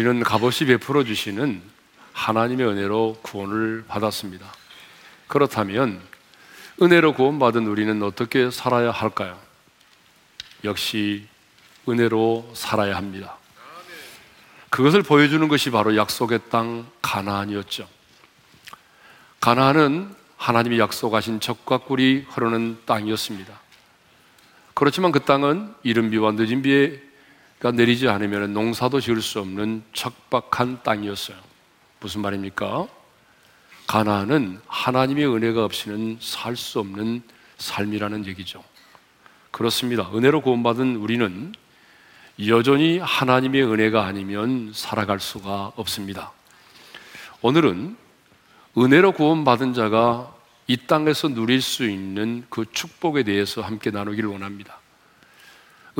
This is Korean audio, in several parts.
우리는 값없이 베풀어 주시는 하나님의 은혜로 구원을 받았습니다. 그렇다면 은혜로 구원받은 우리는 어떻게 살아야 할까요? 역시 은혜로 살아야 합니다. 그것을 보여주는 것이 바로 약속의 땅 가나안이었죠. 가나안은 하나님이 약속하신 적과 꿀이 흐르는 땅이었습니다. 그렇지만 그 땅은 이른 비와 늦은 비 가 내리지 않으면 농사도 지을 수 없는 척박한 땅이었어요. 무슨 말입니까? 가나안은 하나님의 은혜가 없이는 살 수 없는 삶이라는 얘기죠. 그렇습니다. 은혜로 구원받은 우리는 여전히 하나님의 은혜가 아니면 살아갈 수가 없습니다. 오늘은 은혜로 구원받은 자가 이 땅에서 누릴 수 있는 그 축복에 대해서 함께 나누기를 원합니다.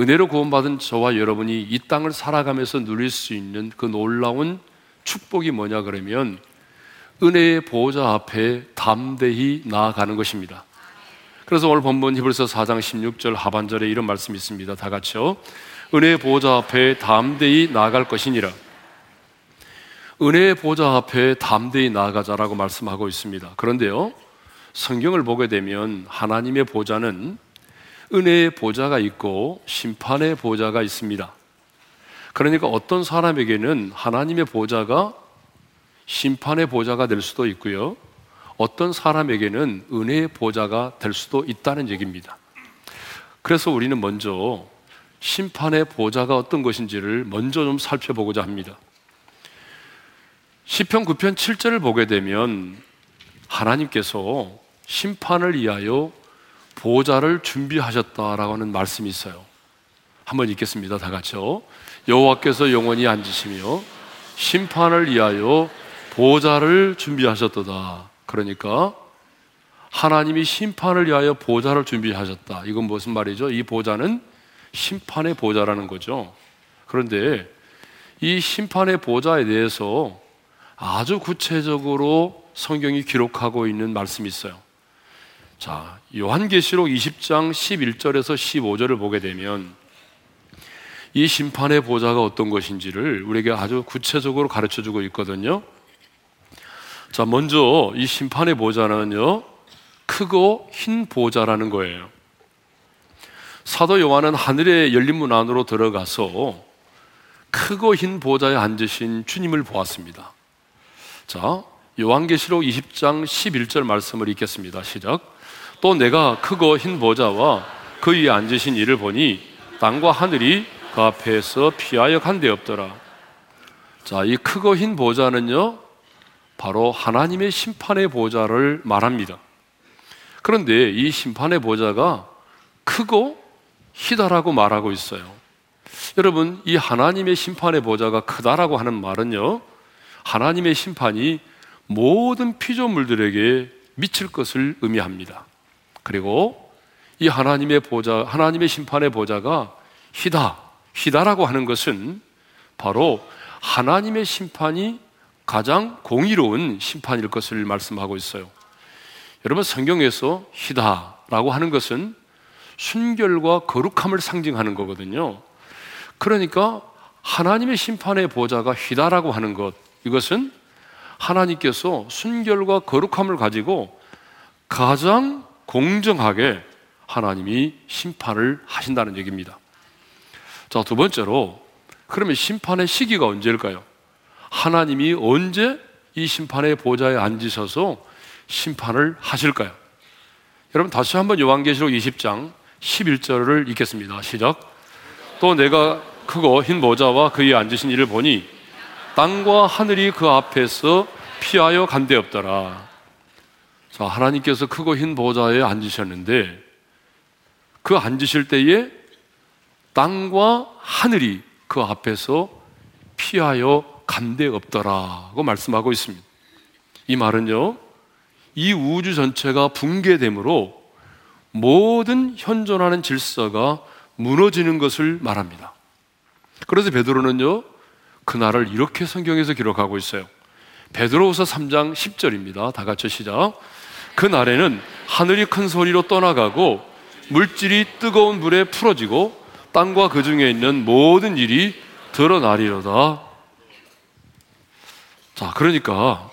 은혜로 구원받은 저와 여러분이 이 땅을 살아가면서 누릴 수 있는 그 놀라운 축복이 뭐냐 그러면 은혜의 보호자 앞에 담대히 나아가는 것입니다. 그래서 오늘 본문 히브리서 4장 16절 하반절에 이런 말씀이 있습니다. 다 같이요. 은혜의 보호자 앞에 담대히 나아갈 것이니라. 은혜의 보호자 앞에 담대히 나아가자라고 말씀하고 있습니다. 그런데요. 성경을 보게 되면 하나님의 보좌는 은혜의 보좌가 있고 심판의 보좌가 있습니다. 그러니까 어떤 사람에게는 하나님의 보좌가 심판의 보좌가 될 수도 있고요. 어떤 사람에게는 은혜의 보좌가 될 수도 있다는 얘기입니다. 그래서 우리는 먼저 심판의 보좌가 어떤 것인지를 먼저 좀 살펴보고자 합니다. 시편 9편 7절을 보게 되면 하나님께서 심판을 위하여 보좌를 준비하셨다라고 하는 말씀이 있어요. 한번 읽겠습니다. 다 같이요. 여호와께서 영원히 앉으시며 심판을 위하여 보좌를 준비하셨도다. 그러니까 하나님이 심판을 위하여 보좌를 준비하셨다. 이건 무슨 말이죠? 이 보좌는 심판의 보좌라는 거죠. 그런데 이 심판의 보좌에 대해서 아주 구체적으로 성경이 기록하고 있는 말씀이 있어요. 자, 요한계시록 20장 11절에서 15절을 보게 되면 이 심판의 보좌가 어떤 것인지를 우리에게 아주 구체적으로 가르쳐 주고 있거든요. 자, 먼저 이 심판의 보좌는요, 크고 흰 보좌라는 거예요. 사도 요한은 하늘의 열린 문 안으로 들어가서 크고 흰 보좌에 앉으신 주님을 보았습니다. 자, 요한계시록 20장 11절 말씀을 읽겠습니다. 시작. 또 내가 크고 흰 보좌와 그 위에 앉으신 이를 보니 땅과 하늘이 그 앞에서 피하여 간데 없더라. 자, 이 크고 흰 보좌는요, 바로 하나님의 심판의 보좌를 말합니다. 그런데 이 심판의 보좌가 크고 희다라고 말하고 있어요. 여러분, 이 하나님의 심판의 보좌가 크다라고 하는 말은요, 하나님의 심판이 모든 피조물들에게 미칠 것을 의미합니다. 그리고 이 하나님의 보좌, 하나님의 심판의 보좌가 희다, 희다라고 하는 것은 바로 하나님의 심판이 가장 공의로운 심판일 것을 말씀하고 있어요. 여러분 성경에서 희다라고 하는 것은 순결과 거룩함을 상징하는 거거든요. 그러니까 하나님의 심판의 보좌가 휘다라고 하는 것, 이것은 하나님께서 순결과 거룩함을 가지고 가장 공정하게 하나님이 심판을 하신다는 얘기입니다. 자, 두 번째로, 그러면 심판의 시기가 언제일까요? 하나님이 언제 이 심판의 보좌에 앉으셔서 심판을 하실까요? 여러분, 다시 한번 요한계시록 20장 11절을 읽겠습니다. 시작. 또 내가 크고 흰 모자와 그에 앉으신 이를 보니 땅과 하늘이 그 앞에서 피하여 간데 없더라. 자, 하나님께서 크고 흰 보좌에 앉으셨는데 그 앉으실 때에 땅과 하늘이 그 앞에서 피하여 간데 없더라고 말씀하고 있습니다. 이 말은요, 이 우주 전체가 붕괴됨으로 모든 현존하는 질서가 무너지는 것을 말합니다. 그래서 베드로는요, 그날을 이렇게 성경에서 기록하고 있어요. 베드로후서 3장 10절입니다. 다 같이 시작. 그 날에는 하늘이 큰 소리로 떠나가고 물질이 뜨거운 불에 풀어지고 땅과 그 중에 있는 모든 일이 드러나리로다. 자, 그러니까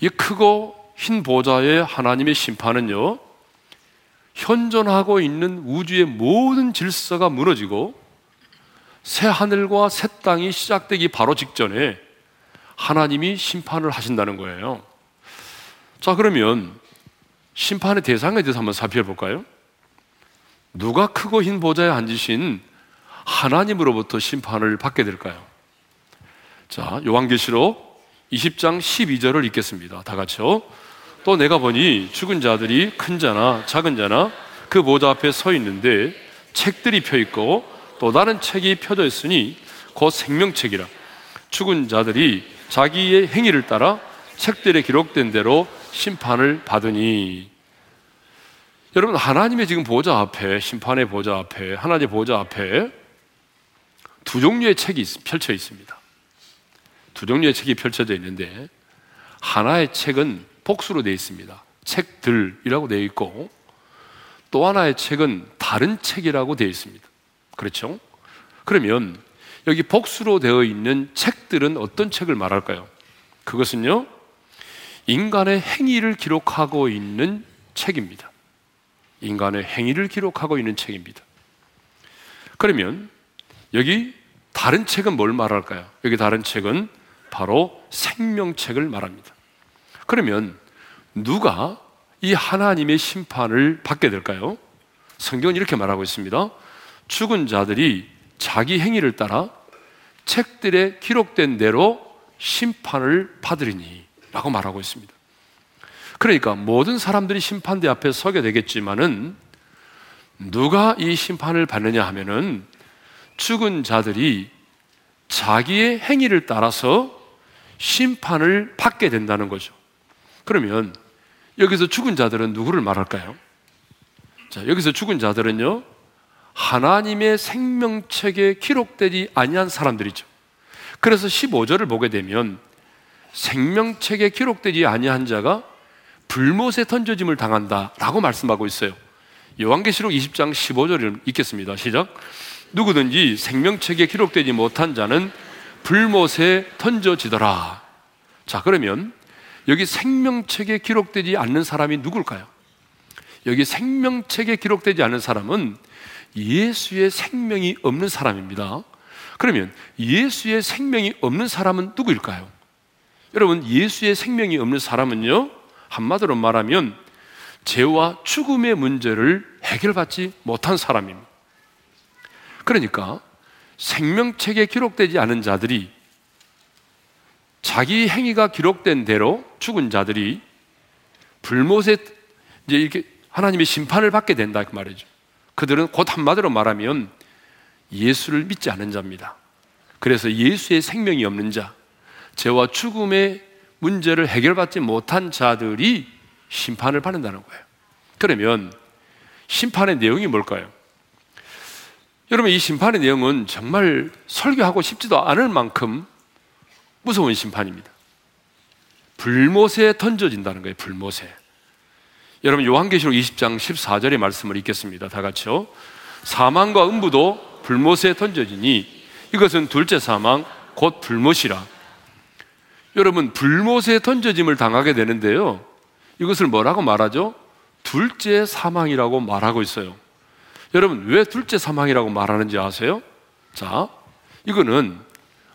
이 크고 흰 보좌의 하나님의 심판은요, 현존하고 있는 우주의 모든 질서가 무너지고 새 하늘과 새 땅이 시작되기 바로 직전에 하나님이 심판을 하신다는 거예요. 자, 그러면 심판의 대상에 대해서 한번 살펴볼까요? 누가 크고 흰 보좌에 앉으신 하나님으로부터 심판을 받게 될까요? 자, 요한계시록 20장 12절을 읽겠습니다. 다 같이요. 또 내가 보니 죽은 자들이 큰 자나 작은 자나 그 보좌 앞에 서 있는데 책들이 펴 있고 또 다른 책이 펴져 있으니 곧 생명책이라 죽은 자들이 자기의 행위를 따라 책들에 기록된 대로 심판을 받으니 여러분 하나님의 지금 보좌 앞에 심판의 보좌 앞에 하나님의 보좌 앞에 두 종류의 책이 펼쳐 있습니다. 두 종류의 책이 펼쳐져 있는데 하나의 책은 복수로 되어 있습니다. 책들이라고 되어 있고 또 하나의 책은 다른 책이라고 되어 있습니다. 그렇죠? 그러면 여기 복수로 되어 있는 책들은 어떤 책을 말할까요? 그것은요, 인간의 행위를 기록하고 있는 책입니다. 인간의 행위를 기록하고 있는 책입니다. 그러면 여기 다른 책은 뭘 말할까요? 여기 다른 책은 바로 생명책을 말합니다. 그러면 누가 이 하나님의 심판을 받게 될까요? 성경은 이렇게 말하고 있습니다. 죽은 자들이 자기 행위를 따라 책들에 기록된 대로 심판을 받으리니 라고 말하고 있습니다. 그러니까 모든 사람들이 심판대 앞에 서게 되겠지만은 누가 이 심판을 받느냐 하면은 죽은 자들이 자기의 행위를 따라서 심판을 받게 된다는 거죠. 그러면 여기서 죽은 자들은 누구를 말할까요? 자, 여기서 죽은 자들은요. 하나님의 생명책에 기록되지 아니한 사람들이죠. 그래서 15절을 보게 되면 생명책에 기록되지 아니한 자가 불못에 던져짐을 당한다라고 말씀하고 있어요. 요한계시록 20장 15절을 읽겠습니다. 시작. 누구든지 생명책에 기록되지 못한 자는 불못에 던져지더라. 자, 그러면 여기 생명책에 기록되지 않는 사람이 누굴까요? 여기 생명책에 기록되지 않은 사람은 예수의 생명이 없는 사람입니다. 그러면 예수의 생명이 없는 사람은 누구일까요? 여러분, 예수의 생명이 없는 사람은요, 한마디로 말하면 죄와 죽음의 문제를 해결받지 못한 사람입니다. 그러니까 생명책에 기록되지 않은 자들이 자기 행위가 기록된 대로 죽은 자들이 불못에 이제 이렇게 하나님의 심판을 받게 된다 그 말이죠. 그들은 곧 한마디로 말하면 예수를 믿지 않은 자입니다. 그래서 예수의 생명이 없는 자, 죄와 죽음의 문제를 해결받지 못한 자들이 심판을 받는다는 거예요. 그러면 심판의 내용이 뭘까요? 여러분, 이 심판의 내용은 정말 설교하고 싶지도 않을 만큼 무서운 심판입니다. 불못에 던져진다는 거예요, 불못에. 여러분, 요한계시록 20장 14절의 말씀을 읽겠습니다. 다 같이요. 사망과 음부도 불못에 던져지니 이것은 둘째 사망, 곧 불못이라. 여러분, 불못에 던져짐을 당하게 되는데요. 이것을 뭐라고 말하죠? 둘째 사망이라고 말하고 있어요. 여러분, 왜 둘째 사망이라고 말하는지 아세요? 자, 이거는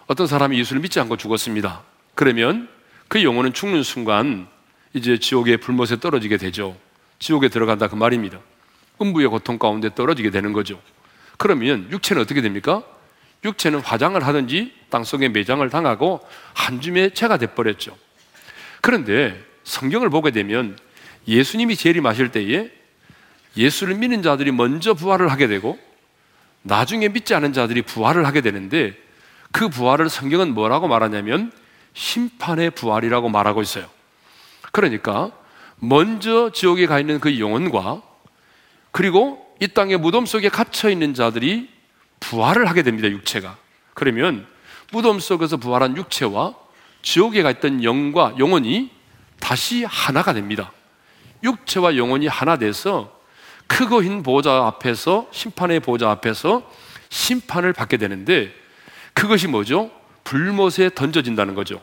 어떤 사람이 예수를 믿지 않고 죽었습니다. 그러면 그 영혼은 죽는 순간 이제 지옥의 불못에 떨어지게 되죠. 지옥에 들어간다 그 말입니다. 음부의 고통 가운데 떨어지게 되는 거죠. 그러면 육체는 어떻게 됩니까? 육체는 화장을 하든지 땅속에 매장을 당하고 한 줌의 채가 돼버렸죠. 그런데 성경을 보게 되면 예수님이 재림하실 때에 예수를 믿는 자들이 먼저 부활을 하게 되고 나중에 믿지 않은 자들이 부활을 하게 되는데 그 부활을 성경은 뭐라고 말하냐면 심판의 부활이라고 말하고 있어요. 그러니까 먼저 지옥에 가 있는 그 영혼과 그리고 이 땅의 무덤 속에 갇혀 있는 자들이 부활을 하게 됩니다, 육체가. 그러면 무덤 속에서 부활한 육체와 지옥에 가 있던 영과 영혼이 다시 하나가 됩니다. 육체와 영혼이 하나 돼서 크고 흰 보좌 앞에서 심판의 보좌 앞에서 심판을 받게 되는데 그것이 뭐죠? 불못에 던져진다는 거죠.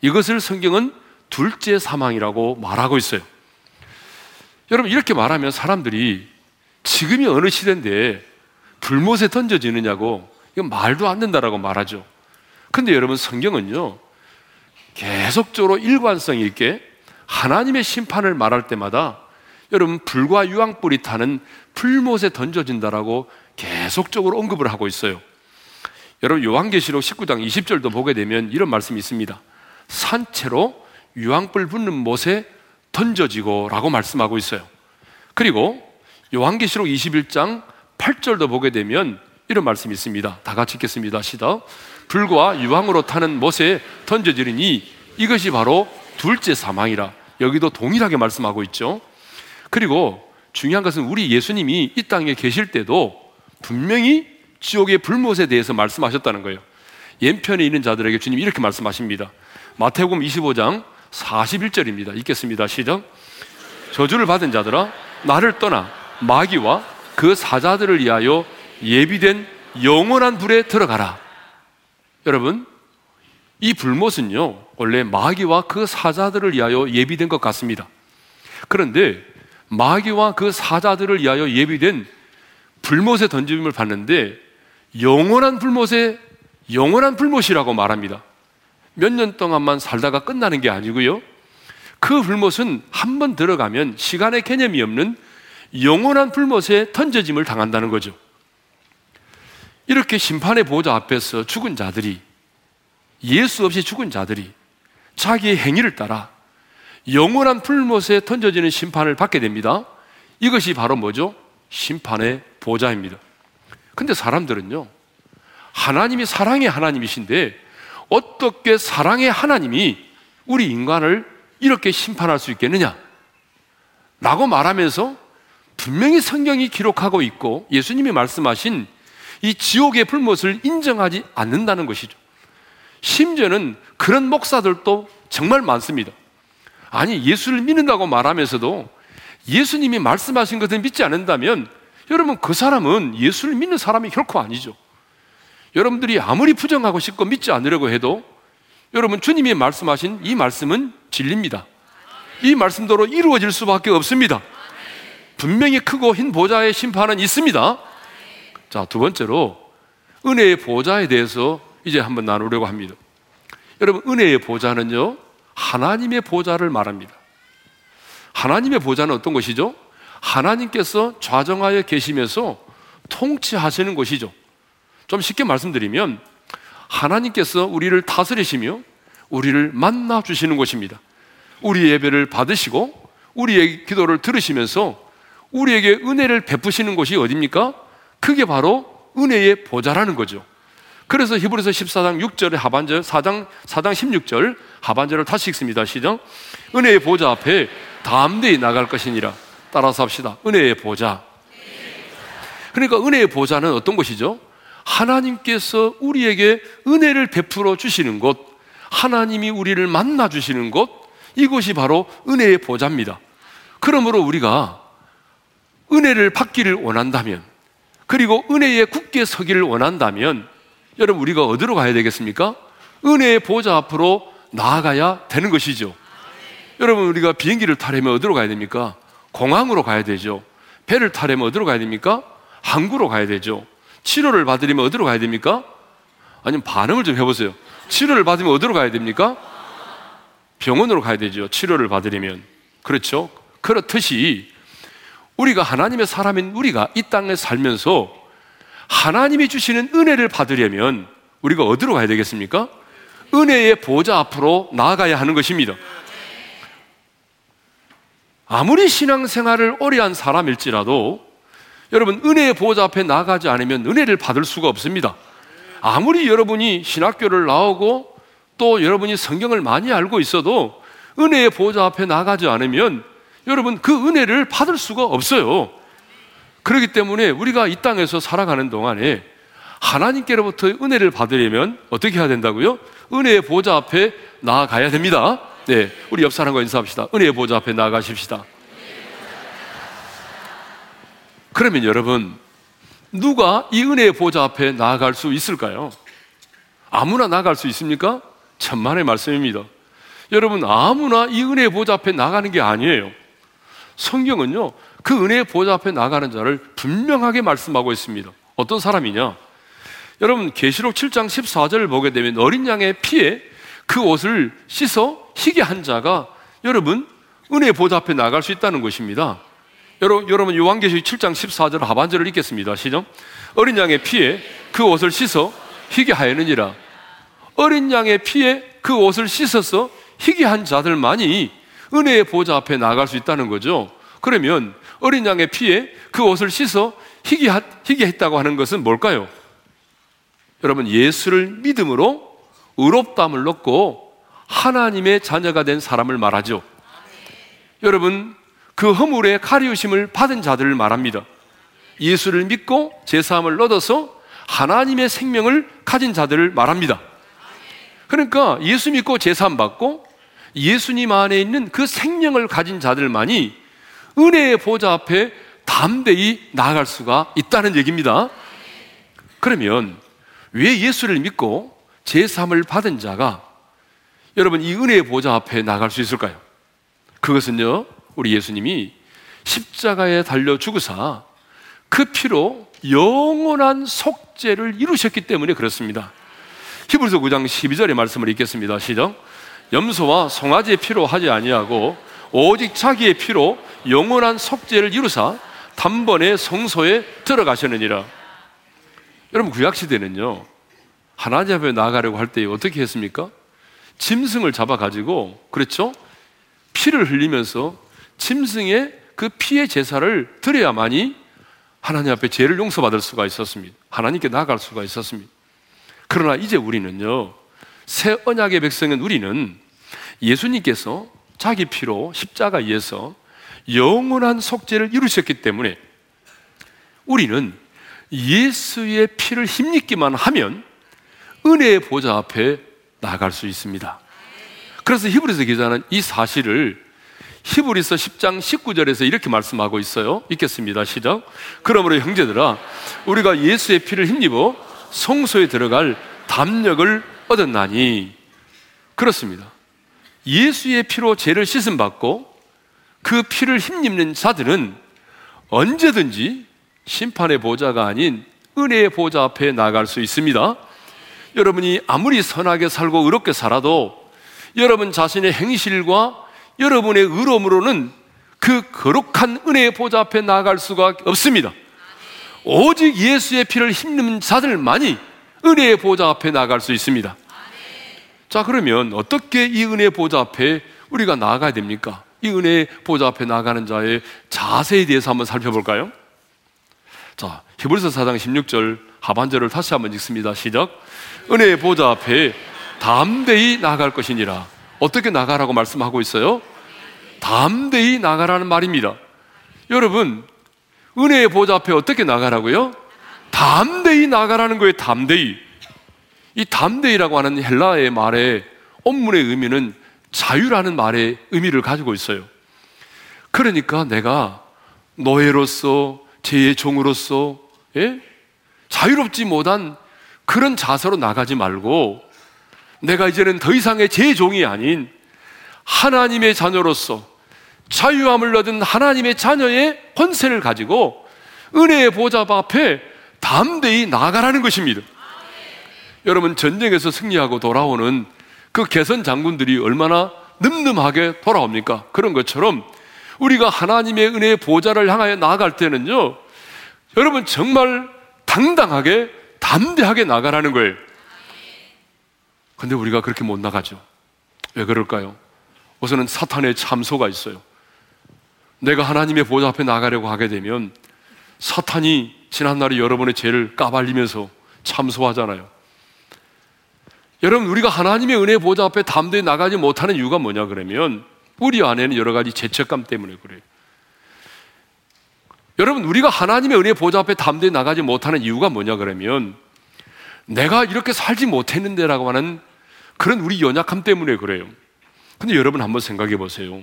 이것을 성경은 둘째 사망이라고 말하고 있어요. 여러분, 이렇게 말하면 사람들이 지금이 어느 시대인데 불못에 던져지느냐고 이건 말도 안 된다라고 말하죠. 근데 여러분, 성경은요, 계속적으로 일관성 있게 하나님의 심판을 말할 때마다 여러분, 불과 유황불이 타는 풀못에 던져진다라고 계속적으로 언급을 하고 있어요. 여러분, 요한계시록 19장 20절도 보게 되면 이런 말씀이 있습니다. 산채로 유황불 붙는 못에 던져지고 라고 말씀하고 있어요. 그리고 요한계시록 21장 8절도 보게 되면 이런 말씀이 있습니다. 다 같이 읽겠습니다. 시작. 불과 유황으로 타는 못에 던져지리니 이것이 바로 둘째 사망이라. 여기도 동일하게 말씀하고 있죠. 그리고 중요한 것은 우리 예수님이 이 땅에 계실 때도 분명히 지옥의 불못에 대해서 말씀하셨다는 거예요. 왼편에 있는 자들에게 주님이 이렇게 말씀하십니다. 마태복음 25장 41절입니다. 읽겠습니다. 시작. 저주를 받은 자들아 나를 떠나 마귀와 그 사자들을 위하여 예비된 영원한 불에 들어가라. 여러분, 이 불못은요, 원래 마귀와 그 사자들을 위하여 예비된 것 같습니다. 그런데 마귀와 그 사자들을 위하여 예비된 불못에 던짐을 받는데 영원한 불못에 영원한 불못이라고 말합니다. 몇 년 동안만 살다가 끝나는 게 아니고요. 그 불못은 한 번 들어가면 시간의 개념이 없는 영원한 불못에 던져짐을 당한다는 거죠. 이렇게 심판의 보좌 앞에서 죽은 자들이 예수 없이 죽은 자들이 자기의 행위를 따라 영원한 풀못에 던져지는 심판을 받게 됩니다. 이것이 바로 뭐죠? 심판의 보좌입니다. 근데 사람들은요, 하나님이 사랑의 하나님이신데, 어떻게 사랑의 하나님이 우리 인간을 이렇게 심판할 수 있겠느냐? 라고 말하면서 분명히 성경이 기록하고 있고 예수님이 말씀하신 이 지옥의 불못을 인정하지 않는다는 것이죠. 심지어는 그런 목사들도 정말 많습니다. 아니, 예수를 믿는다고 말하면서도 예수님이 말씀하신 것을 믿지 않는다면 여러분 그 사람은 예수를 믿는 사람이 결코 아니죠. 여러분들이 아무리 부정하고 싶고 믿지 않으려고 해도 여러분 주님이 말씀하신 이 말씀은 진리입니다. 이 말씀대로 이루어질 수밖에 없습니다. 분명히 크고 흰 보좌의 심판은 있습니다. 자, 두 번째로 은혜의 보좌에 대해서 이제 한번 나누려고 합니다. 여러분, 은혜의 보좌는요, 하나님의 보좌를 말합니다. 하나님의 보좌는 어떤 것이죠? 하나님께서 좌정하여 계시면서 통치하시는 것이죠. 좀 쉽게 말씀드리면 하나님께서 우리를 다스리시며 우리를 만나 주시는 것입니다. 우리 예배를 받으시고 우리의 기도를 들으시면서 우리에게 은혜를 베푸시는 곳이 어디입니까? 그게 바로 은혜의 보좌라는 거죠. 그래서 히브리서 14장 6절의 하반절, 4장, 4장 16절 하반절을 다시 읽습니다. 시작. 은혜의 보좌 앞에 담대히 나갈 것이니라. 따라서 합시다. 은혜의 보좌. 그러니까 은혜의 보좌는 어떤 것이죠? 하나님께서 우리에게 은혜를 베풀어 주시는 곳, 하나님이 우리를 만나 주시는 곳, 이것이 바로 은혜의 보좌입니다. 그러므로 우리가 은혜를 받기를 원한다면, 그리고 은혜에 굳게 서기를 원한다면, 여러분 우리가 어디로 가야 되겠습니까? 은혜의 보좌 앞으로 나아가야 되는 것이죠. 여러분 우리가 비행기를 타려면 어디로 가야 됩니까? 공항으로 가야 되죠. 배를 타려면 어디로 가야 됩니까? 항구로 가야 되죠. 치료를 받으려면 어디로 가야 됩니까? 아니면 반응을 좀 해보세요. 치료를 받으면 어디로 가야 됩니까? 병원으로 가야 되죠. 치료를 받으려면. 그렇죠? 그렇듯이 우리가 하나님의 사람인 우리가 이 땅에 살면서 하나님이 주시는 은혜를 받으려면 우리가 어디로 가야 되겠습니까? 은혜의 보좌 앞으로 나아가야 하는 것입니다. 아무리 신앙생활을 오래 한 사람일지라도 여러분 은혜의 보좌 앞에 나가지 않으면 은혜를 받을 수가 없습니다. 아무리 여러분이 신학교를 나오고 또 여러분이 성경을 많이 알고 있어도 은혜의 보좌 앞에 나가지 않으면 여러분 그 은혜를 받을 수가 없어요. 그렇기 때문에 우리가 이 땅에서 살아가는 동안에 하나님께로부터 은혜를 받으려면 어떻게 해야 된다고요? 은혜의 보좌 앞에 나아가야 됩니다. 네, 우리 옆 사람과 인사합시다. 은혜의 보좌 앞에 나아가십시다. 그러면 여러분, 누가 이 은혜의 보좌 앞에 나아갈 수 있을까요? 아무나 나아갈 수 있습니까? 천만의 말씀입니다. 여러분 아무나 이 은혜 보좌 앞에 나가는 게 아니에요. 성경은요 그 은혜 보좌 앞에 나가는 자를 분명하게 말씀하고 있습니다. 어떤 사람이냐? 여러분 계시록 7장 14절을 보게 되면 어린 양의 피에 그 옷을 씻어 희게 한 자가 여러분 은혜 보좌 앞에 나갈 수 있다는 것입니다. 여러분, 여러분 요한계시록 7장 14절 하반절을 읽겠습니다. 시작. 어린 양의 피에 그 옷을 씻어 희게 하였느니라. 어린 양의 피에 그 옷을 씻어서 희게 한 자들만이 은혜의 보좌 앞에 나갈 수 있다는 거죠. 그러면 어린 양의 피에 그 옷을 씻어 희게, 희게 했다고 하는 것은 뭘까요? 여러분, 예수를 믿음으로 의롭담을 넣고 하나님의 자녀가 된 사람을 말하죠. 여러분, 그 허물의 가리우심을 받은 자들을 말합니다. 예수를 믿고 제사함을 얻어서 하나님의 생명을 가진 자들을 말합니다. 그러니까 예수 믿고 제사함 받고 예수님 안에 있는 그 생명을 가진 자들만이 은혜의 보좌 앞에 담대히 나아갈 수가 있다는 얘기입니다. 그러면 왜 예수를 믿고 제사함을 받은 자가 여러분 이 은혜의 보좌 앞에 나갈 수 있을까요? 그것은요 우리 예수님이 십자가에 달려 죽으사 그 피로 영원한 속죄를 이루셨기 때문에 그렇습니다. 히브리서 9장 12절의 말씀을 읽겠습니다. 시작. 염소와 송아지의 피로 하지 아니하고 오직 자기의 피로 영원한 속죄를 이루사 단번에 성소에 들어가셨느니라. 여러분 구약 시대는요 하나님 앞에 나가려고 할 때 어떻게 했습니까? 짐승을 잡아 가지고 그렇죠? 피를 흘리면서 짐승의 그 피의 제사를 드려야만이 하나님 앞에 죄를 용서받을 수가 있었습니다. 하나님께 나아갈 수가 있었습니다. 그러나 이제 우리는요, 새 언약의 백성인 우리는 예수님께서 자기 피로 십자가에서 영원한 속죄를 이루셨기 때문에 우리는 예수의 피를 힘입기만 하면 은혜의 보좌 앞에 나갈 수 있습니다. 그래서 히브리서 기자는 이 사실을 히브리서 10장 19절에서 이렇게 말씀하고 있어요. 읽겠습니다. 시작. 그러므로 형제들아 우리가 예수의 피를 힘입어 성소에 들어갈 담력을 얻었나니 그렇습니다. 예수의 피로 죄를 씻음 받고 그 피를 힘입는 자들은 언제든지 심판의 보좌가 아닌 은혜의 보좌 앞에 나갈 수 있습니다. 여러분이 아무리 선하게 살고 의롭게 살아도 여러분 자신의 행실과 여러분의 의로움으로는 그 거룩한 은혜의 보좌 앞에 나아갈 수가 없습니다. 오직 예수의 피를 힘는 자들만이 은혜의 보좌 앞에 나아갈 수 있습니다. 자, 그러면 어떻게 이 은혜의 보좌 앞에 우리가 나아가야 됩니까? 이 은혜의 보좌 앞에 나가는 자의 자세에 대해서 한번 살펴볼까요? 자, 히브리서 4장 16절 하반절을 다시 한번 읽습니다. 시작. 은혜의 보좌 앞에 담대히 나갈 것이니라. 어떻게 나가라고 말씀하고 있어요? 담대히 나가라는 말입니다. 여러분, 은혜의 보좌 앞에 어떻게 나가라고요? 담대히 나가라는 거예요, 담대히. 이 담대히라고 하는 헬라의 말의 원문의 의미는 자유라는 말의 의미를 가지고 있어요. 그러니까 내가 노예로서, 제 종으로서, 예? 자유롭지 못한 그런 자세로 나가지 말고 내가 이제는 더 이상의 제 종이 아닌 하나님의 자녀로서 자유함을 얻은 하나님의 자녀의 권세를 가지고 은혜의 보좌 앞에 담대히 나가라는 것입니다. 여러분 전쟁에서 승리하고 돌아오는 그 개선 장군들이 얼마나 늠름하게 돌아옵니까? 그런 것처럼 우리가 하나님의 은혜의 보좌를 향하여 나아갈 때는요, 여러분 정말 당당하게 담대하게 나가라는 거예요. 근데 우리가 그렇게 못 나가죠. 왜 그럴까요? 우선은 사탄의 참소가 있어요. 내가 하나님의 보좌 앞에 나가려고 하게 되면 사탄이 지난날에 여러분의 죄를 까발리면서 참소하잖아요. 여러분, 우리가 하나님의 은혜 보좌 앞에 담대히 나가지 못하는 이유가 뭐냐 그러면 우리 안에는 여러 가지 죄책감 때문에 그래요. 여러분, 우리가 하나님의 은혜 보좌 앞에 담대히 나가지 못하는 이유가 뭐냐 그러면 내가 이렇게 살지 못했는데라고 하는 그런 우리 연약함 때문에 그래요. 근데 여러분 한번 생각해 보세요.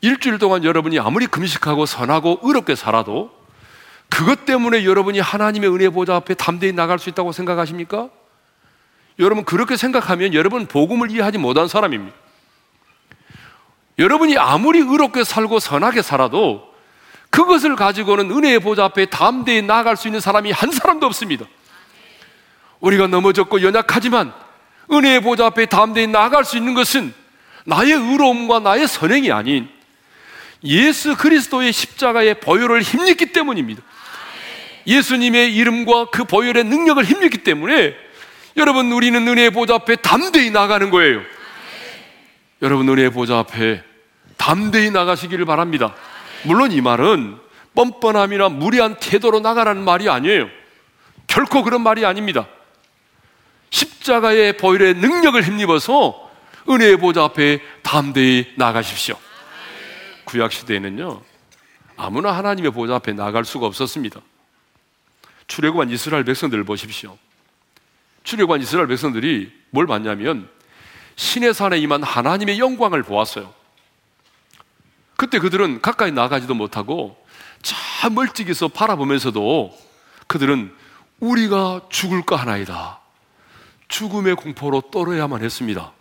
일주일 동안 여러분이 아무리 금식하고 선하고 의롭게 살아도 그것 때문에 여러분이 하나님의 은혜 보좌 앞에 담대히 나갈 수 있다고 생각하십니까? 여러분 그렇게 생각하면 여러분 복음을 이해하지 못한 사람입니다. 여러분이 아무리 의롭게 살고 선하게 살아도 그것을 가지고는 은혜의 보좌 앞에 담대히 나아갈 수 있는 사람이 한 사람도 없습니다. 우리가 넘어졌고 연약하지만 은혜의 보좌 앞에 담대히 나아갈 수 있는 것은 나의 의로움과 나의 선행이 아닌 예수 그리스도의 십자가의 보혈을 힘입기 때문입니다. 예수님의 이름과 그 보혈의 능력을 힘입기 때문에 여러분 우리는 은혜의 보좌 앞에 담대히 나가는 거예요. 여러분 은혜의 보좌 앞에 담대히 나가시기를 바랍니다. 물론 이 말은 뻔뻔함이나 무리한 태도로 나가라는 말이 아니에요. 결코 그런 말이 아닙니다. 십자가의 보혈의 능력을 힘입어서 은혜의 보좌 앞에 담대히 나가십시오. 구약 시대에는요 아무나 하나님의 보좌 앞에 나갈 수가 없었습니다. 출애굽한 이스라엘 백성들을 보십시오. 출애굽한 이스라엘 백성들이 뭘 봤냐면 신의 산에 임한 하나님의 영광을 보았어요. 그때 그들은 가까이 나가지도 못하고 참 멀찍이서 바라보면서도 그들은 우리가 죽을까 하나이다. 죽음의 공포로 떨어야만 했습니다.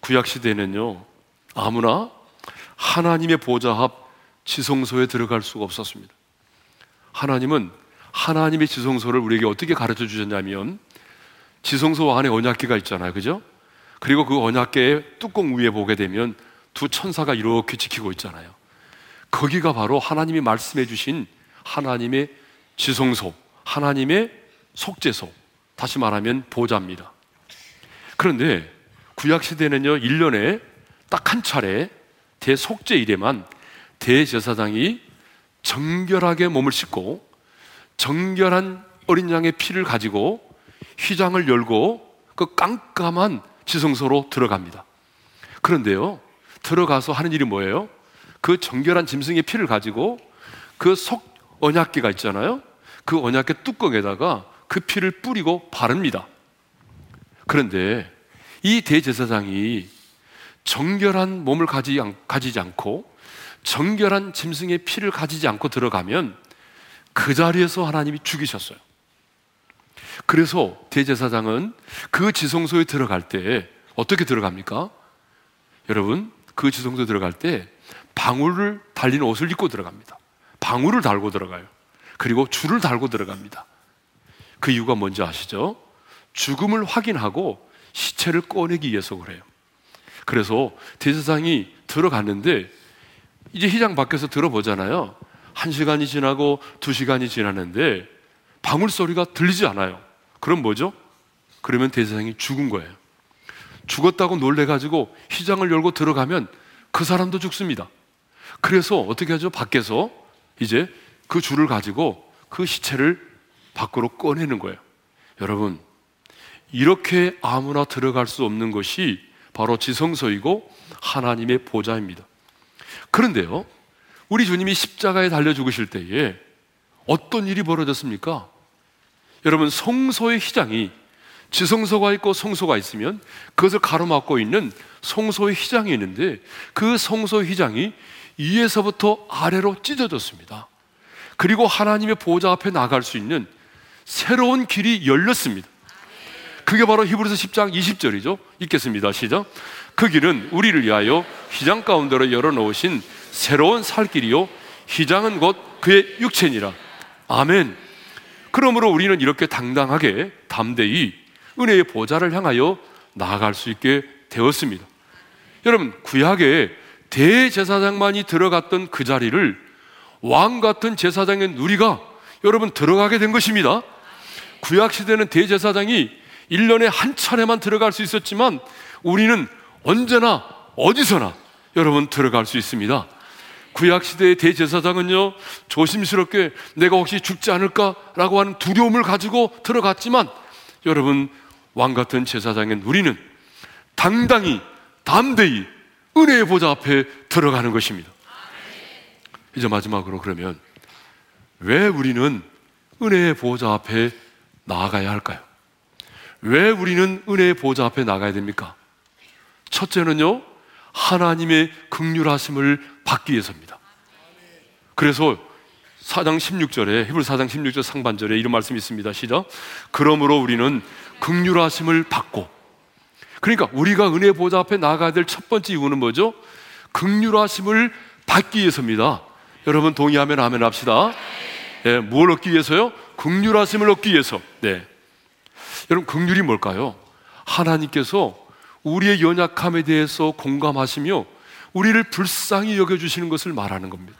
구약 시대에는요, 아무나 하나님의 보좌 앞 지성소에 들어갈 수가 없었습니다. 하나님은 하나님의 지성소를 우리에게 어떻게 가르쳐 주셨냐면 지성소 안에 언약계가 있잖아요. 그죠? 그리고 그 언약계의 뚜껑 위에 보게 되면 두 천사가 이렇게 지키고 있잖아요. 거기가 바로 하나님이 말씀해 주신 하나님의 지성소, 하나님의 속죄소, 다시 말하면 보좌입니다. 그런데 구약 시대는요, 1년에 딱 한 차례 대속죄 일에만 대제사장이 정결하게 몸을 씻고 정결한 어린 양의 피를 가지고 휘장을 열고 그 깜깜한 지성소로 들어갑니다. 그런데요, 들어가서 하는 일이 뭐예요? 그 정결한 짐승의 피를 가지고 그 속 언약계가 있잖아요. 그 언약계 뚜껑에다가 그 피를 뿌리고 바릅니다. 그런데 이 대제사장이 정결한 몸을 가지, 가지지 않고 정결한 짐승의 피를 가지지 않고 들어가면 그 자리에서 하나님이 죽이셨어요. 그래서 대제사장은 그 지성소에 들어갈 때 어떻게 들어갑니까? 여러분, 그 지성소에 들어갈 때 방울을 달린 옷을 입고 들어갑니다. 방울을 달고 들어가요. 그리고 줄을 달고 들어갑니다. 그 이유가 뭔지 아시죠? 죽음을 확인하고 시체를 꺼내기 위해서 그래요. 그래서 대제사장이 들어갔는데 이제 희장 밖에서 들어보잖아요. 한 시간이 지나고 두 시간이 지났는데 방울 소리가 들리지 않아요. 그럼 뭐죠? 그러면 대제사장이 죽은 거예요. 죽었다고 놀래가지고 희장을 열고 들어가면 그 사람도 죽습니다. 그래서 어떻게 하죠? 밖에서 이제 그 줄을 가지고 그 시체를 밖으로 꺼내는 거예요. 여러분, 이렇게 아무나 들어갈 수 없는 것이 바로 지성소이고 하나님의 보좌입니다. 그런데요, 우리 주님이 십자가에 달려 죽으실 때에 어떤 일이 벌어졌습니까? 여러분, 성소의 휘장이 지성소가 있고 성소가 있으면 그것을 가로막고 있는 성소의 휘장이 있는데 그 성소 휘장이 위에서부터 아래로 찢어졌습니다. 그리고 하나님의 보좌 앞에 나갈 수 있는 새로운 길이 열렸습니다. 그게 바로 히브리서 10장 20절이죠. 읽겠습니다. 시작. 그 길은 우리를 위하여 휘장 가운데로 열어 놓으신 새로운 살 길이요. 휘장은 곧 그의 육체니라. 아멘. 그러므로 우리는 이렇게 당당하게 담대히 은혜의 보좌를 향하여 나아갈 수 있게 되었습니다. 여러분, 구약에 대제사장만이 들어갔던 그 자리를 왕 같은 제사장인 우리가 여러분 들어가게 된 것입니다. 구약 시대는 대제사장이 1년에 한 차례만 들어갈 수 있었지만 우리는 언제나 어디서나 여러분 들어갈 수 있습니다. 구약 시대의 대제사장은요 조심스럽게 내가 혹시 죽지 않을까라고 하는 두려움을 가지고 들어갔지만 여러분 왕 같은 제사장인 우리는 당당히 담대히 은혜의 보좌 앞에 들어가는 것입니다. 이제 마지막으로 그러면 왜 우리는 은혜의 보좌 앞에 나아가야 할까요? 왜 우리는 은혜의 보좌 앞에 나가야 됩니까? 첫째는요, 하나님의 극률하심을 받기 위해서입니다. 그래서 4장 16절에 히브리 4장 16절 상반절에 이런 말씀이 있습니다. 시작. 그러므로 우리는 극률하심을 받고 그러니까 우리가 은혜 보좌 앞에 나가야 될 첫 번째 이유는 뭐죠? 극률하심을 받기 위해서입니다. 여러분 동의하면 아멘 합시다. 예, 뭘 얻기 위해서요? 극률하심을 얻기 위해서. 네. 여러분 극률이 뭘까요? 하나님께서 우리의 연약함에 대해서 공감하시며 우리를 불쌍히 여겨 주시는 것을 말하는 겁니다.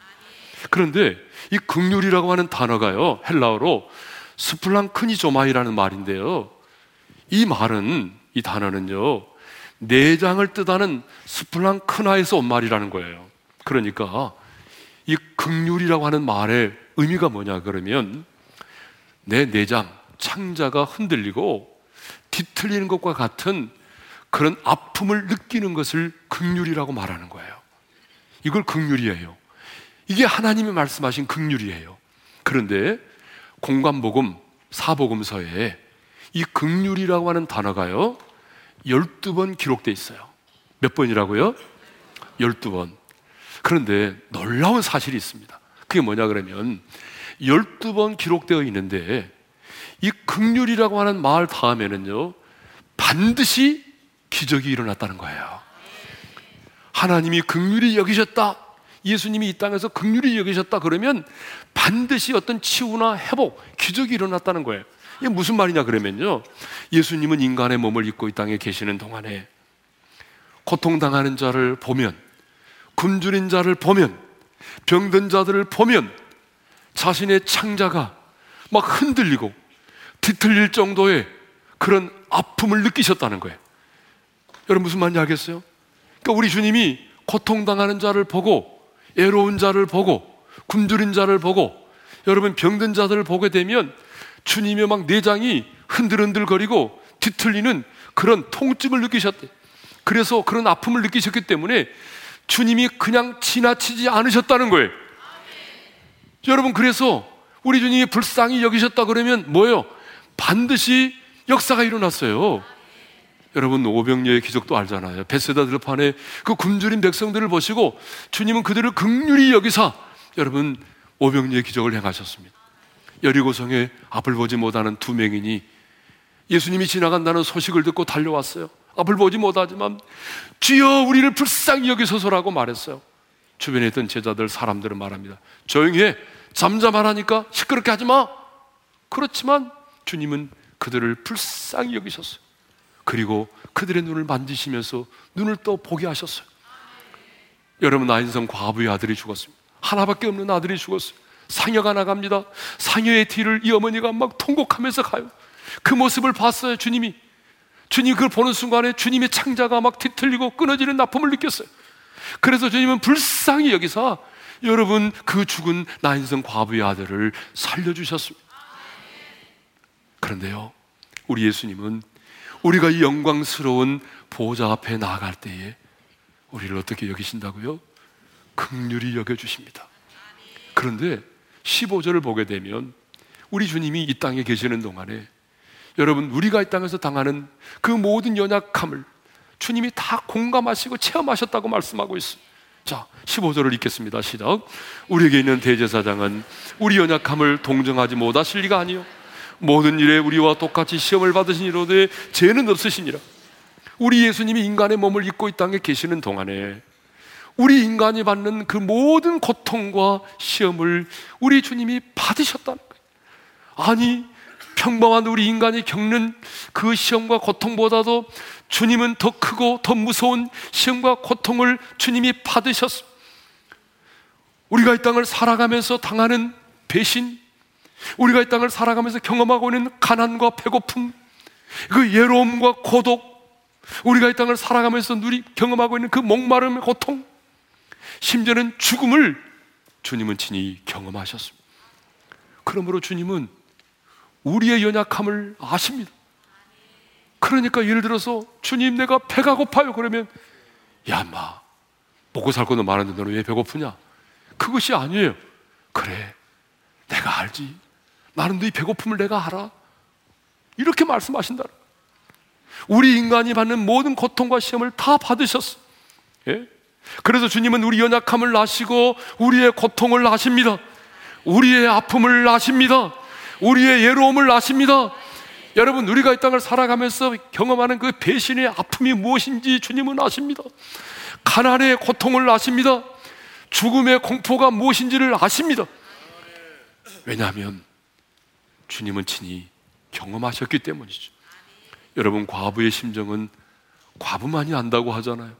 그런데 이 극률이라고 하는 단어가요. 헬라어로 스플랑크니조마이라는 말인데요. 이 말은 이 단어는요. 내장을 뜻하는 스플랑크나에서 온 말이라는 거예요. 그러니까 이 극률이라고 하는 말의 의미가 뭐냐 그러면 내 내장 창자가 흔들리고 뒤틀리는 것과 같은 그런 아픔을 느끼는 것을 극률이라고 말하는 거예요. 이걸 극률이에요. 이게 하나님이 말씀하신 극률이에요. 그런데 공관복음 사복음서에 이 극률이라고 하는 단어가요. 12번 기록돼 있어요. 몇 번이라고요? 12번. 그런데 놀라운 사실이 있습니다. 그게 뭐냐 그러면 12번 기록되어 있는데 이 극률이라고 하는 말 다음에는요. 반드시 기적이 일어났다는 거예요. 하나님이 극률이 여기셨다. 예수님이 이 땅에서 극률이 여기셨다 그러면 반드시 어떤 치유나 회복, 기적이 일어났다는 거예요. 이게 무슨 말이냐 그러면요. 예수님은 인간의 몸을 입고 이 땅에 계시는 동안에 고통당하는 자를 보면, 굶주린 자를 보면, 병든 자들을 보면 자신의 창자가 막 흔들리고 뒤틀릴 정도의 그런 아픔을 느끼셨다는 거예요. 여러분 무슨 말인지 알겠어요? 그러니까 우리 주님이 고통당하는 자를 보고 애로운 자를 보고 굶주린 자를 보고 여러분 병든 자들을 보게 되면 주님의 막 내장이 흔들흔들거리고 뒤틀리는 그런 통증을 느끼셨대. 그래서 그런 아픔을 느끼셨기 때문에 주님이 그냥 지나치지 않으셨다는 거예요. 여러분 그래서 우리 주님이 불쌍히 여기셨다 그러면 뭐예요? 반드시 역사가 일어났어요. 여러분 오병녀의 기적도 알잖아요. 베세다 들판에 그 굶주린 백성들을 보시고 주님은 그들을 극률히 여기사 여러분 오병녀의 기적을 행하셨습니다. 여리고성에 앞을 보지 못하는 두 맹인이 예수님이 지나간다는 소식을 듣고 달려왔어요. 앞을 보지 못하지만 주여 우리를 불쌍히 여기소서라고 말했어요. 주변에 있던 제자들 사람들은 말합니다. 조용히 해. 잠잠하라니까 시끄럽게 하지 마. 그렇지만 주님은 그들을 불쌍히 여기셨어요. 그리고 그들의 눈을 만지시면서 눈을 또 보게 하셨어요. 여러분 나인성 과부의 아들이 죽었습니다. 하나밖에 없는 아들이 죽었어요. 상여가 나갑니다. 상여의 뒤를 이 어머니가 막 통곡하면서 가요. 그 모습을 봤어요, 주님이. 주님 그걸 보는 순간에 주님의 창자가 막 뒤틀리고 끊어지는 나쁨을 느꼈어요. 그래서 주님은 불쌍히 여기서 여러분 그 죽은 나인성 과부의 아들을 살려주셨습니다. 그런데요, 우리 예수님은 우리가 이 영광스러운 보좌 앞에 나아갈 때에 우리를 어떻게 여기신다고요? 극률이 여겨주십니다. 그런데 15절을 보게 되면 우리 주님이 이 땅에 계시는 동안에 여러분, 우리가 이 땅에서 당하는 그 모든 연약함을 주님이 다 공감하시고 체험하셨다고 말씀하고 있습니다. 자, 15절을 읽겠습니다. 시작. 우리에게 있는 대제사장은 우리 연약함을 동정하지 못하실 리가 아니요. 모든 일에 우리와 똑같이 시험을 받으신 이로되 죄는 없으시니라. 우리 예수님이 인간의 몸을 입고 이 땅에 계시는 동안에 우리 인간이 받는 그 모든 고통과 시험을 우리 주님이 받으셨다는 거예요. 아니, 평범한 우리 인간이 겪는 그 시험과 고통보다도 주님은 더 크고 더 무서운 시험과 고통을 주님이 받으셨습니다. 우리가 이 땅을 살아가면서 당하는 배신, 우리가 이 땅을 살아가면서 경험하고 있는 가난과 배고픔, 그 예로움과 고독, 우리가 이 땅을 살아가면서 누리 경험하고 있는 그 목마름의 고통, 심지어는 죽음을 주님은 친히 경험하셨습니다. 그러므로 주님은 우리의 연약함을 아십니다. 그러니까 예를 들어서 주님 내가 배가 고파요 그러면 야 마 먹고 살 거는 많은데 너는 왜 배고프냐? 그것이 아니에요. 그래 내가 알지. 나는 네 배고픔을 내가 알아. 이렇게 말씀하신다. 우리 인간이 받는 모든 고통과 시험을 다 받으셨어. 예? 그래서 주님은 우리 연약함을 아시고 우리의 고통을 아십니다. 우리의 아픔을 아십니다. 우리의 예로움을 아십니다. 여러분, 우리가 이 땅을 살아가면서 경험하는 그 배신의 아픔이 무엇인지 주님은 아십니다. 가난의 고통을 아십니다. 죽음의 공포가 무엇인지를 아십니다. 왜냐하면 주님은 친히 경험하셨기 때문이죠. 여러분, 과부의 심정은 과부만이 안다고 하잖아요.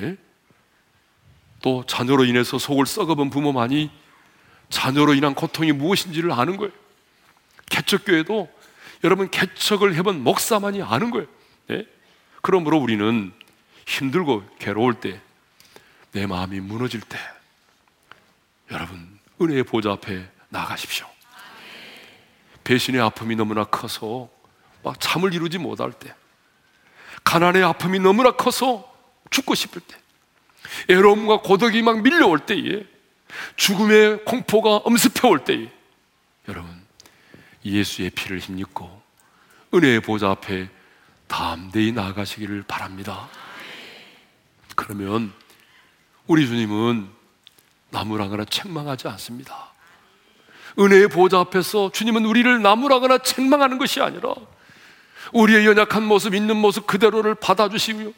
예? 또 자녀로 인해서 속을 썩어본 부모만이 자녀로 인한 고통이 무엇인지를 아는 거예요. 개척교회도 여러분 개척을 해본 목사만이 아는 거예요. 네? 그러므로 우리는 힘들고 괴로울 때, 내 마음이 무너질 때, 여러분 은혜의 보좌 앞에 나가십시오. 배신의 아픔이 너무나 커서 막 잠을 이루지 못할 때, 가난의 아픔이 너무나 커서 죽고 싶을 때, 애로움과 고독이 막 밀려올 때에, 죽음의 공포가 엄습해 올 때에, 여러분, 예수의 피를 힘입고 은혜의 보좌 앞에 담대히 나아가시기를 바랍니다. 그러면 우리 주님은 나무라거나 책망하지 않습니다. 은혜의 보좌 앞에서 주님은 우리를 나무라거나 책망하는 것이 아니라 우리의 연약한 모습, 있는 모습 그대로를 받아주시고요.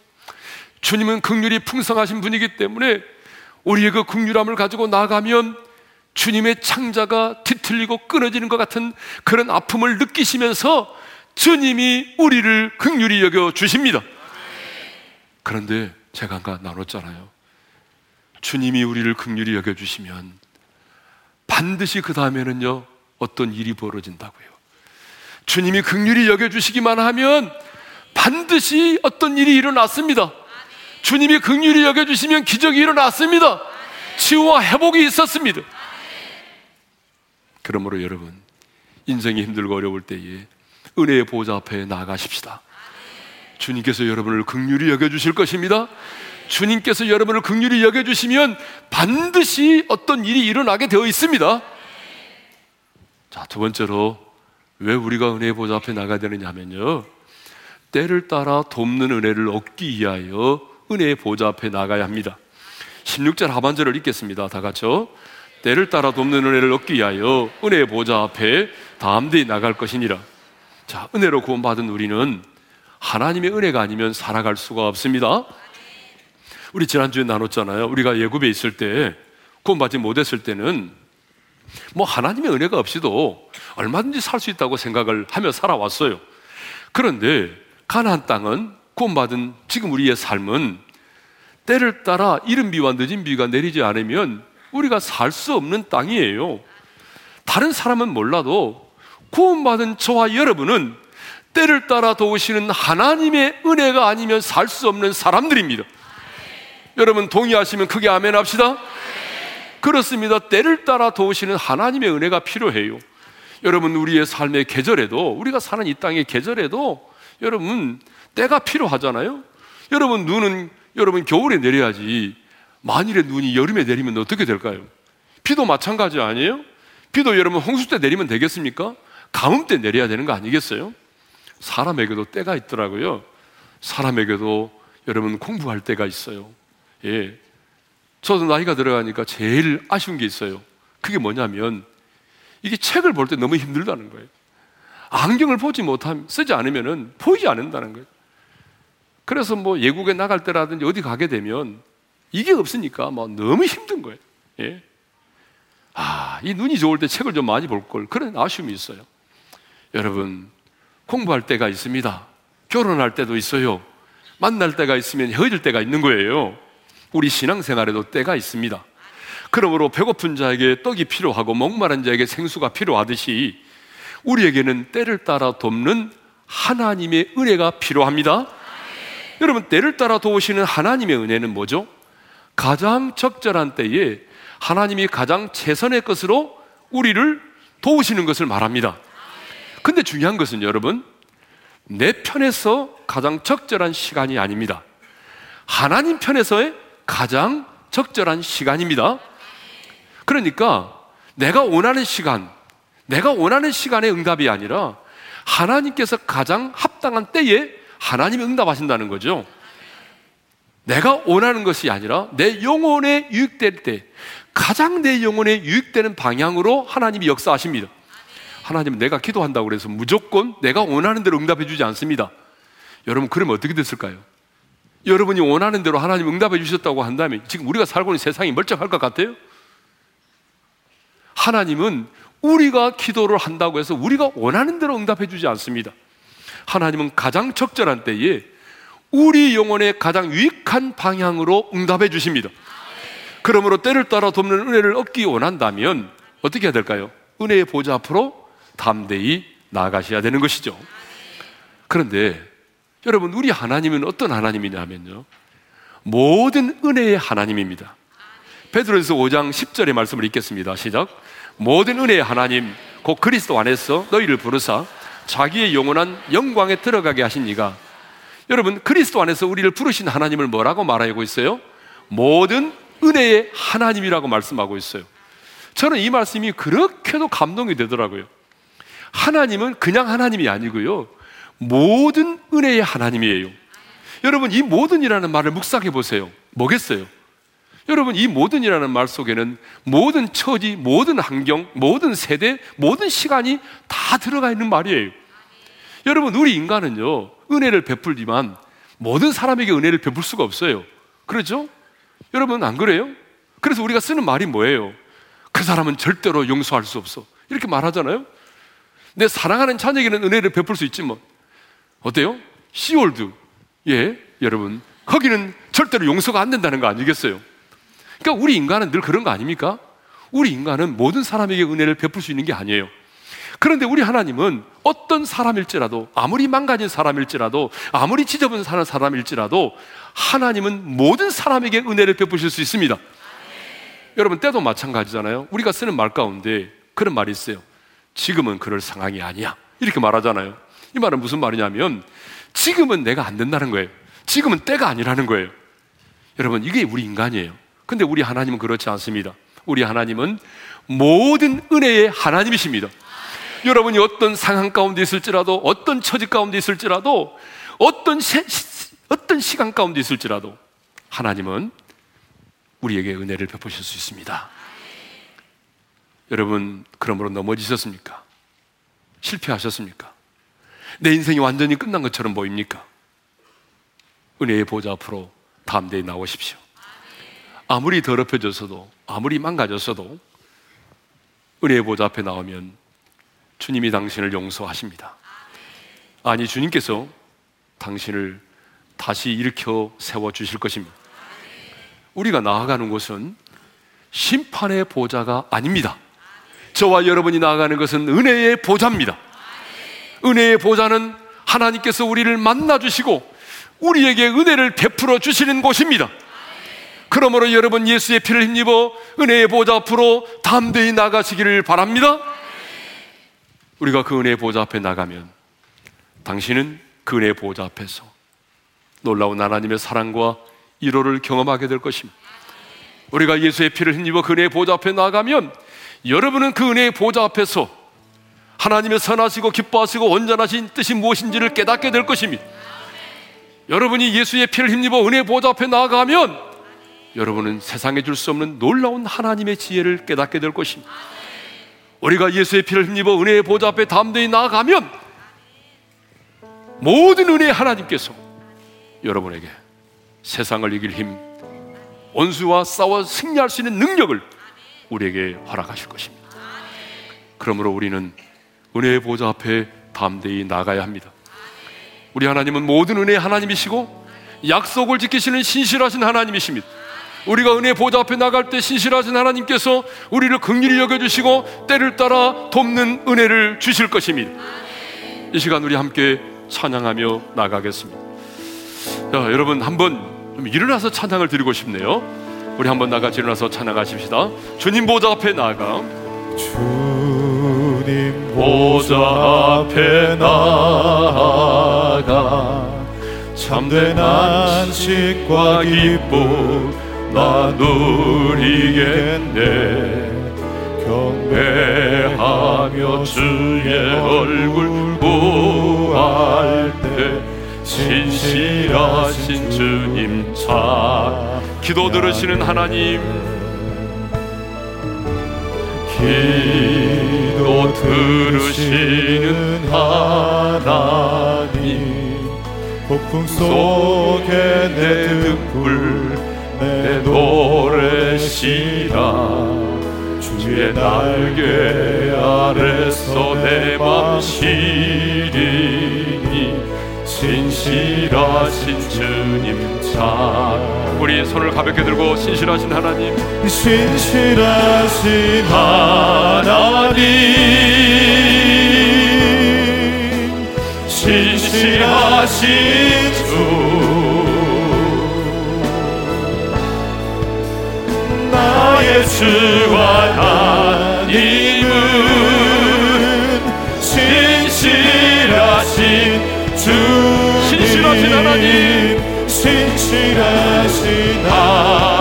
주님은 극률이 풍성하신 분이기 때문에 우리의 그 극률함을 가지고 나가면 주님의 창자가 뒤틀리고 끊어지는 것 같은 그런 아픔을 느끼시면서 주님이 우리를 극률이 여겨 주십니다. 그런데 제가 아까 나눴잖아요. 주님이 우리를 극률이 여겨 주시면 반드시 그 다음에는요 어떤 일이 벌어진다고요. 주님이 극률이 여겨 주시기만 하면 반드시 어떤 일이 일어났습니다. 주님이 극률이 여겨 주시면 기적이 일어났습니다. 치유와 회복이 있었습니다. 그러므로 여러분 인생이 힘들고 어려울 때에 은혜의 보좌 앞에 나가십시다. 주님께서 여러분을 극률이 여겨 주실 것입니다. 주님께서 여러분을 극률이 여겨 주시면 반드시 어떤 일이 일어나게 되어 있습니다. 자, 두 번째로 왜 우리가 은혜의 보좌 앞에 나가야 되느냐 하면요. 때를 따라 돕는 은혜를 얻기 위하여 은혜의 보좌 앞에 나가야 합니다. 16절 하반절을 읽겠습니다. 다 같이요. 때를 따라 돕는 은혜를 얻기 위하여 은혜의 보좌 앞에 담대히 나갈 것이니라. 자, 은혜로 구원받은 우리는 하나님의 은혜가 아니면 살아갈 수가 없습니다. 우리 지난주에 나눴잖아요. 우리가 예굽에 있을 때, 구원받지 못했을 때는 뭐 하나님의 은혜가 없이도 얼마든지 살 수 있다고 생각을 하며 살아왔어요. 그런데 가나안 땅은 구원받은 지금 우리의 삶은 때를 따라 이른 비와 늦은 비가 내리지 않으면 우리가 살 수 없는 땅이에요. 다른 사람은 몰라도 구원받은 저와 여러분은 때를 따라 도우시는 하나님의 은혜가 아니면 살 수 없는 사람들입니다. 여러분 동의하시면 크게 아멘 합시다. 그렇습니다. 때를 따라 도우시는 하나님의 은혜가 필요해요. 여러분 우리의 삶의 계절에도 우리가 사는 이 땅의 계절에도 여러분 때가 필요하잖아요. 여러분 눈은 여러분 겨울에 내려야지 만일에 눈이 여름에 내리면 어떻게 될까요? 비도 마찬가지 아니에요? 비도 여러분 홍수 때 내리면 되겠습니까? 가뭄 때 내려야 되는 거 아니겠어요? 사람에게도 때가 있더라고요. 사람에게도 여러분 공부할 때가 있어요. 예. 저도 나이가 들어가니까 제일 아쉬운 게 있어요. 그게 뭐냐면 이게 책을 볼 때 너무 힘들다는 거예요. 안경을 보지 못하면 쓰지 않으면은 보이지 않는다는 거예요. 그래서 뭐 예국에 나갈 때라든지 어디 가게 되면 이게 없으니까 막 너무 힘든 거예요. 예. 아, 이 눈이 좋을 때 책을 좀 많이 볼 걸. 그런 아쉬움이 있어요. 여러분, 공부할 때가 있습니다. 결혼할 때도 있어요. 만날 때가 있으면 헤어질 때가 있는 거예요. 우리 신앙생활에도 때가 있습니다. 그러므로 배고픈 자에게 떡이 필요하고 목마른 자에게 생수가 필요하듯이 우리에게는 때를 따라 돕는 하나님의 은혜가 필요합니다. 여러분, 때를 따라 도우시는 하나님의 은혜는 뭐죠? 가장 적절한 때에 하나님이 가장 최선의 것으로 우리를 도우시는 것을 말합니다. 근데 중요한 것은 여러분, 내 편에서 가장 적절한 시간이 아닙니다. 하나님 편에서의 가장 적절한 시간입니다. 그러니까 내가 원하는 시간, 내가 원하는 시간의 응답이 아니라 하나님께서 가장 합당한 때에 하나님이 응답하신다는 거죠. 내가 원하는 것이 아니라 내 영혼에 유익될 때 가장 내 영혼에 유익되는 방향으로 하나님이 역사하십니다. 하나님 내가 기도한다고 그래서 무조건 내가 원하는 대로 응답해 주지 않습니다. 여러분 그러면 어떻게 됐을까요? 여러분이 원하는 대로 하나님 응답해 주셨다고 한다면 지금 우리가 살고 있는 세상이 멀쩡할 것 같아요? 하나님은 우리가 기도를 한다고 해서 우리가 원하는 대로 응답해 주지 않습니다. 하나님은 가장 적절한 때에 우리 영혼의 가장 유익한 방향으로 응답해 주십니다. 그러므로 때를 따라 돕는 은혜를 얻기 원한다면 어떻게 해야 될까요? 은혜의 보좌 앞으로 담대히 나아가셔야 되는 것이죠. 그런데 여러분, 우리 하나님은 어떤 하나님이냐면요. 모든 은혜의 하나님입니다. 베드로에서 5장 10절의 말씀을 읽겠습니다. 시작. 모든 은혜의 하나님, 곧 그리스도 안에서 너희를 부르사 자기의 영원한 영광에 들어가게 하신 이가 여러분, 그리스도 안에서 우리를 부르신 하나님을 뭐라고 말하고 있어요? 모든 은혜의 하나님이라고 말씀하고 있어요. 저는 이 말씀이 그렇게도 감동이 되더라고요. 하나님은 그냥 하나님이 아니고요. 모든 은혜의 하나님이에요. 여러분, 이 모든이라는 말을 묵상해 보세요. 뭐겠어요? 여러분, 이 모든이라는 말 속에는 모든 처지, 모든 환경, 모든 세대, 모든 시간이 다 들어가 있는 말이에요. 여러분, 우리 인간은요, 은혜를 베풀지만 모든 사람에게 은혜를 베풀 수가 없어요. 그렇죠? 여러분, 안 그래요? 그래서 우리가 쓰는 말이 뭐예요? 그 사람은 절대로 용서할 수 없어. 이렇게 말하잖아요? 내 사랑하는 자녀에게는 은혜를 베풀 수 있지 뭐. 어때요? 시월드. 예, 여러분. 거기는 절대로 용서가 안 된다는 거 아니겠어요? 그러니까 우리 인간은 늘 그런 거 아닙니까? 우리 인간은 모든 사람에게 은혜를 베풀 수 있는 게 아니에요. 그런데 우리 하나님은 어떤 사람일지라도, 아무리 망가진 사람일지라도, 아무리 지저분 사는 사람일지라도, 하나님은 모든 사람에게 은혜를 베푸실 수 있습니다. 여러분, 때도 마찬가지잖아요. 우리가 쓰는 말 가운데 그런 말이 있어요. 지금은 그럴 상황이 아니야. 이렇게 말하잖아요. 이 말은 무슨 말이냐면, 지금은 내가 안 된다는 거예요. 지금은 때가 아니라는 거예요. 여러분, 이게 우리 인간이에요. 근데 우리 하나님은 그렇지 않습니다. 우리 하나님은 모든 은혜의 하나님이십니다. 여러분이 어떤 상황 가운데 있을지라도, 어떤 처지 가운데 있을지라도, 어떤, 시, 어떤 시간 가운데 있을지라도, 하나님은 우리에게 은혜를 베푸실 수 있습니다. 여러분, 그러므로 넘어지셨습니까? 실패하셨습니까? 내 인생이 완전히 끝난 것처럼 보입니까? 은혜의 보좌 앞으로 담대히 나오십시오. 아무리 더럽혀져서도, 아무리 망가졌어도, 은혜의 보좌 앞에 나오면 주님이 당신을 용서하십니다. 아니, 주님께서 당신을 다시 일으켜 세워 주실 것입니다. 우리가 나아가는 곳은 심판의 보좌가 아닙니다. 저와 여러분이 나아가는 것은 은혜의 보좌입니다. 은혜의 보좌는 하나님께서 우리를 만나 주시고 우리에게 은혜를 베풀어 주시는 곳입니다. 그러므로 여러분 예수의 피를 힘입어 은혜의 보좌 앞으로 담대히 나가시기를 바랍니다. 우리가 그 은혜의 보좌 앞에 나가면 당신은 그 은혜의 보좌 앞에서 놀라운 하나님의 사랑과 위로를 경험하게 될 것입니다. 우리가 예수의 피를 힘입어 그 은혜의 보좌 앞에 나가면 여러분은 그 은혜의 보좌 앞에서 하나님의 선하시고 기뻐하시고 온전하신 뜻이 무엇인지를 깨닫게 될 것입니다. 여러분이 예수의 피를 힘입어 은혜의 보좌 앞에 나아가면 여러분은 세상에 줄 수 없는 놀라운 하나님의 지혜를 깨닫게 될 것입니다. 우리가 예수의 피를 힘입어 은혜의 보좌 앞에 담대히 나아가면 모든 은혜의 하나님께서 여러분에게 세상을 이길 힘, 원수와 싸워 승리할 수 있는 능력을 우리에게 허락하실 것입니다. 그러므로 우리는 은혜의 보좌 앞에 담대히 나가야 합니다. 우리 하나님은 모든 은혜의 하나님이시고 약속을 지키시는 신실하신 하나님이십니다. 우리가 은혜 보좌 앞에 나갈 때 신실하신 하나님께서 우리를 긍휼히 여겨주시고 때를 따라 돕는 은혜를 주실 것입니다. 이 시간 우리 함께 찬양하며 나가겠습니다. 자, 여러분 한번 좀 일어나서 찬양을 드리고 싶네요. 우리 한번 나가지 일어나서 찬양하십시다. 주님 보좌 앞에 나가. 주 님 보좌 앞에 나가 참된 안식과 기쁨 나누리겠네. 경배하며 주의 얼굴 구할 때 신실하신 주님 차 기도 들으시는 하나님. 기 기도 들으시는 하나님. 폭풍 속에 내 등불 내 노래시라. 주의 날개 아래서 내맘 시리니 신실하신 주님 참. 우리 손을 가볍게 들고 신실하신 하나님. 신실하신 하나님. 신실하신 주. 나의 주와 하나님은 신실하신 주님 신실하신 하나님. 신실하신 하나님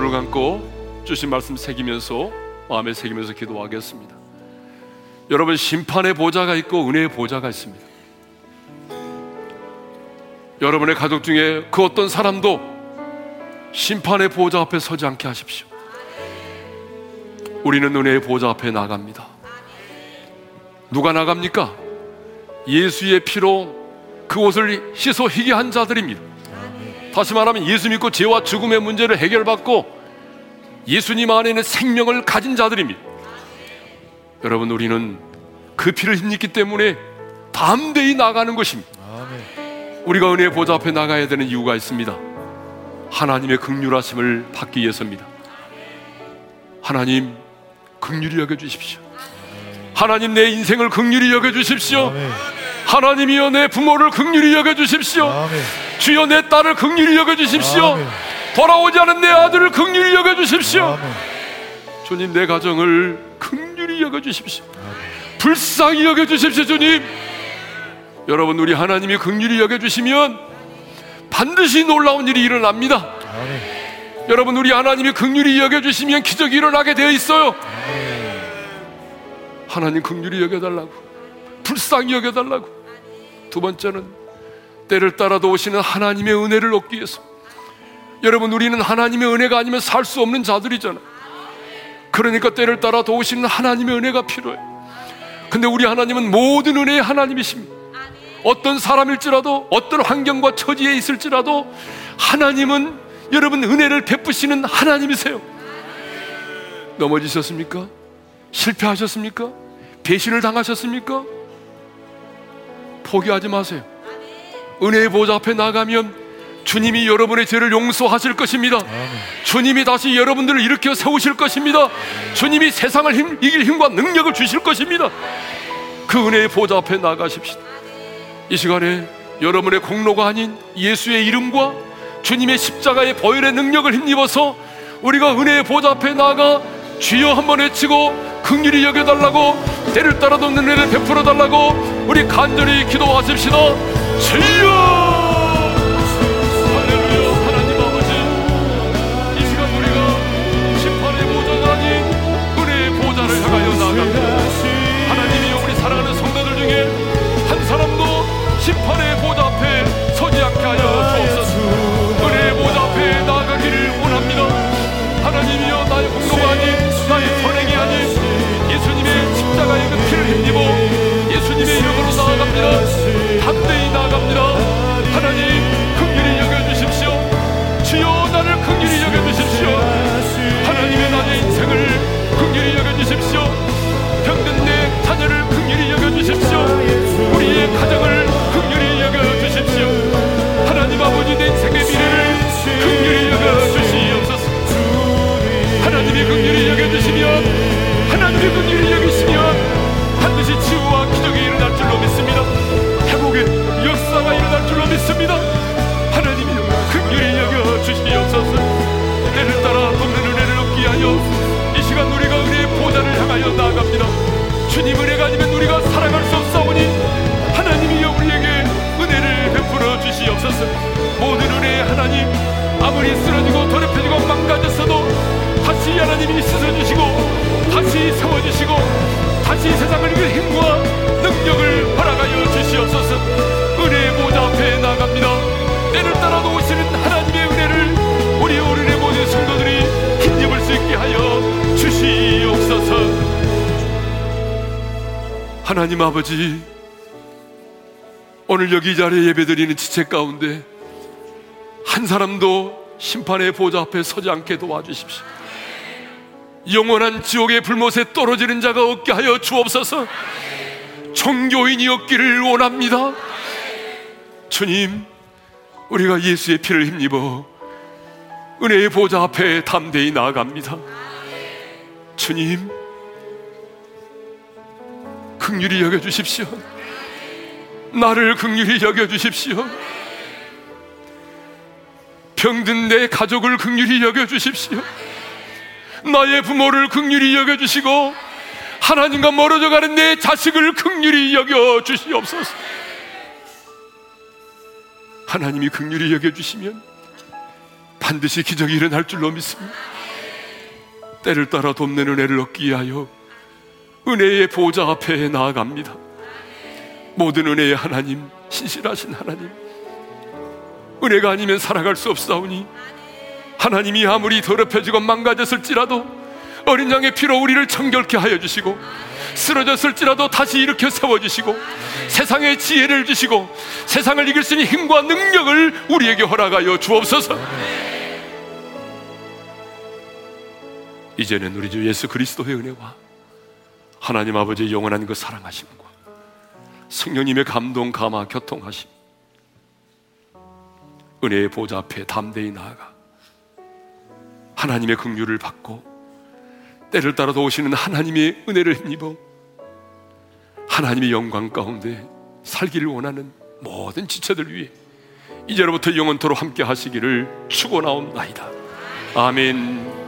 눈을 감고 주신 말씀 새기면서 마음에 새기면서 기도하겠습니다. 여러분 심판의 보좌가 있고 은혜의 보좌가 있습니다. 여러분의 가족 중에 그 어떤 사람도 심판의 보좌 앞에 서지 않게 하십시오. 우리는 은혜의 보좌 앞에 나갑니다. 누가 나갑니까? 예수의 피로 그곳을 씻어 희게 한 자들입니다 다시 말하면 예수 믿고 죄와 죽음의 문제를 해결받고 예수님 안에는 생명을 가진 자들입니다. 여러분 우리는 그 피를 힘입기 때문에 담대히 나가는 것입니다. 우리가 은혜의 보좌 앞에 나가야 되는 이유가 있습니다. 하나님의 극률하심을 받기 위해서입니다. 하나님 극률이 여겨 주십시오. 하나님 내 인생을 극률이 여겨 주십시오. 하나님이여 내 부모를 극률이 여겨 주십시오. 주여 내 딸을 극률이 여겨 주십시오. 돌아오지 않은 내 아들을 극률히 여겨 주십시오. 주님 내 가정을 극률히 여겨 주십시오. 불쌍히 여겨 주십시오, 주님. 여러분 우리 하나님이 극률히 여겨 주시면 반드시 놀라운 일이 일어납니다. 여러분 우리 하나님이 극률히 여겨 주시면 기적이 일어나게 되어 있어요. 하나님 극률히 여겨 달라고. 불쌍히 여겨 달라고. 두 번째는 때를 따라도 오시는 하나님의 은혜를 얻기 위해서 여러분 우리는 하나님의 은혜가 아니면 살 수 없는 자들이잖아. 그러니까 때를 따라 도우시는 하나님의 은혜가 필요해. 근데 우리 하나님은 모든 은혜의 하나님이십니다. 어떤 사람일지라도 어떤 환경과 처지에 있을지라도 하나님은 여러분 은혜를 베푸시는 하나님이세요. 넘어지셨습니까? 실패하셨습니까? 배신을 당하셨습니까? 포기하지 마세요. 은혜의 보좌 앞에 나가면 주님이 여러분의 죄를 용서하실 것입니다. 주님이 다시 여러분들을 일으켜 세우실 것입니다. 주님이 세상을 힘, 이길 힘과 능력을 주실 것입니다. 그 은혜의 보좌 앞에 나가십시다. 이 시간에 여러분의 공로가 아닌 예수의 이름과 주님의 십자가의 보혈의 능력을 힘입어서 우리가 은혜의 보좌 앞에 나가 주여 한 번 외치고 긍휼히 여겨달라고 때를 따라도 은혜를 베풀어 달라고 우리 간절히 기도하십시다. 주여! 심판의 보좌 앞에 서지 않게 하여 주옵소서. 은혜의 보좌 앞에 나아가기를 원합니다. 하나님이여 나의 공로가 아닌 나의 선행이 아닌 예수님의 십자가의 그 피를 힘입어 예수님의 이름으로 나아갑니다 담대히 나아갑니다. 하나님 긍휼히 여겨주십시오. 주여 나를 긍휼히 여겨주십시오. 하나님의 나의 인생을 긍휼히 여겨주십시오 여기 이 자리에 예배드리는 지체 가운데 한 사람도 심판의 보좌 앞에 서지 않게 도와주십시오. 영원한 지옥의 불못에 떨어지는 자가 없게 하여 주옵소서. 종교인이 없기를 원합니다. 주님, 우리가 예수의 피를 힘입어 은혜의 보좌 앞에 담대히 나아갑니다. 주님, 극률이 여겨 주십시오. 나를 극률히 여겨 주십시오. 병든 내 가족을 극률히 여겨 주십시오. 나의 부모를 극률히 여겨 주시고 하나님과 멀어져 가는 내 자식을 극률히 여겨 주시옵소서. 하나님이 극률히 여겨 주시면 반드시 기적이 일어날 줄로 믿습니다. 때를 따라 돕는 은혜를 얻기 위하여 은혜의 보좌 앞에 나아갑니다. 모든 은혜의 하나님, 신실하신 하나님, 은혜가 아니면 살아갈 수 없사오니 하나님이 아무리 더럽혀지고 망가졌을지라도 어린 양의 피로 우리를 정결케 하여 주시고 쓰러졌을지라도 다시 일으켜 세워주시고 세상의 지혜를 주시고 세상을 이길 수 있는 힘과 능력을 우리에게 허락하여 주옵소서. 이제는 우리 주 예수 그리스도의 은혜와 하나님 아버지의 영원한 그 사랑하심과 성령님의 감동 감화 교통하심 은혜의 보좌 앞에 담대히 나아가 하나님의 긍휼을 받고 때를 따라 도우시는 하나님의 은혜를 힘입어 하나님의 영광 가운데 살기를 원하는 모든 지체들 위해 이제로부터 영원토록 함께 하시기를 축원하옵나이다. 아멘.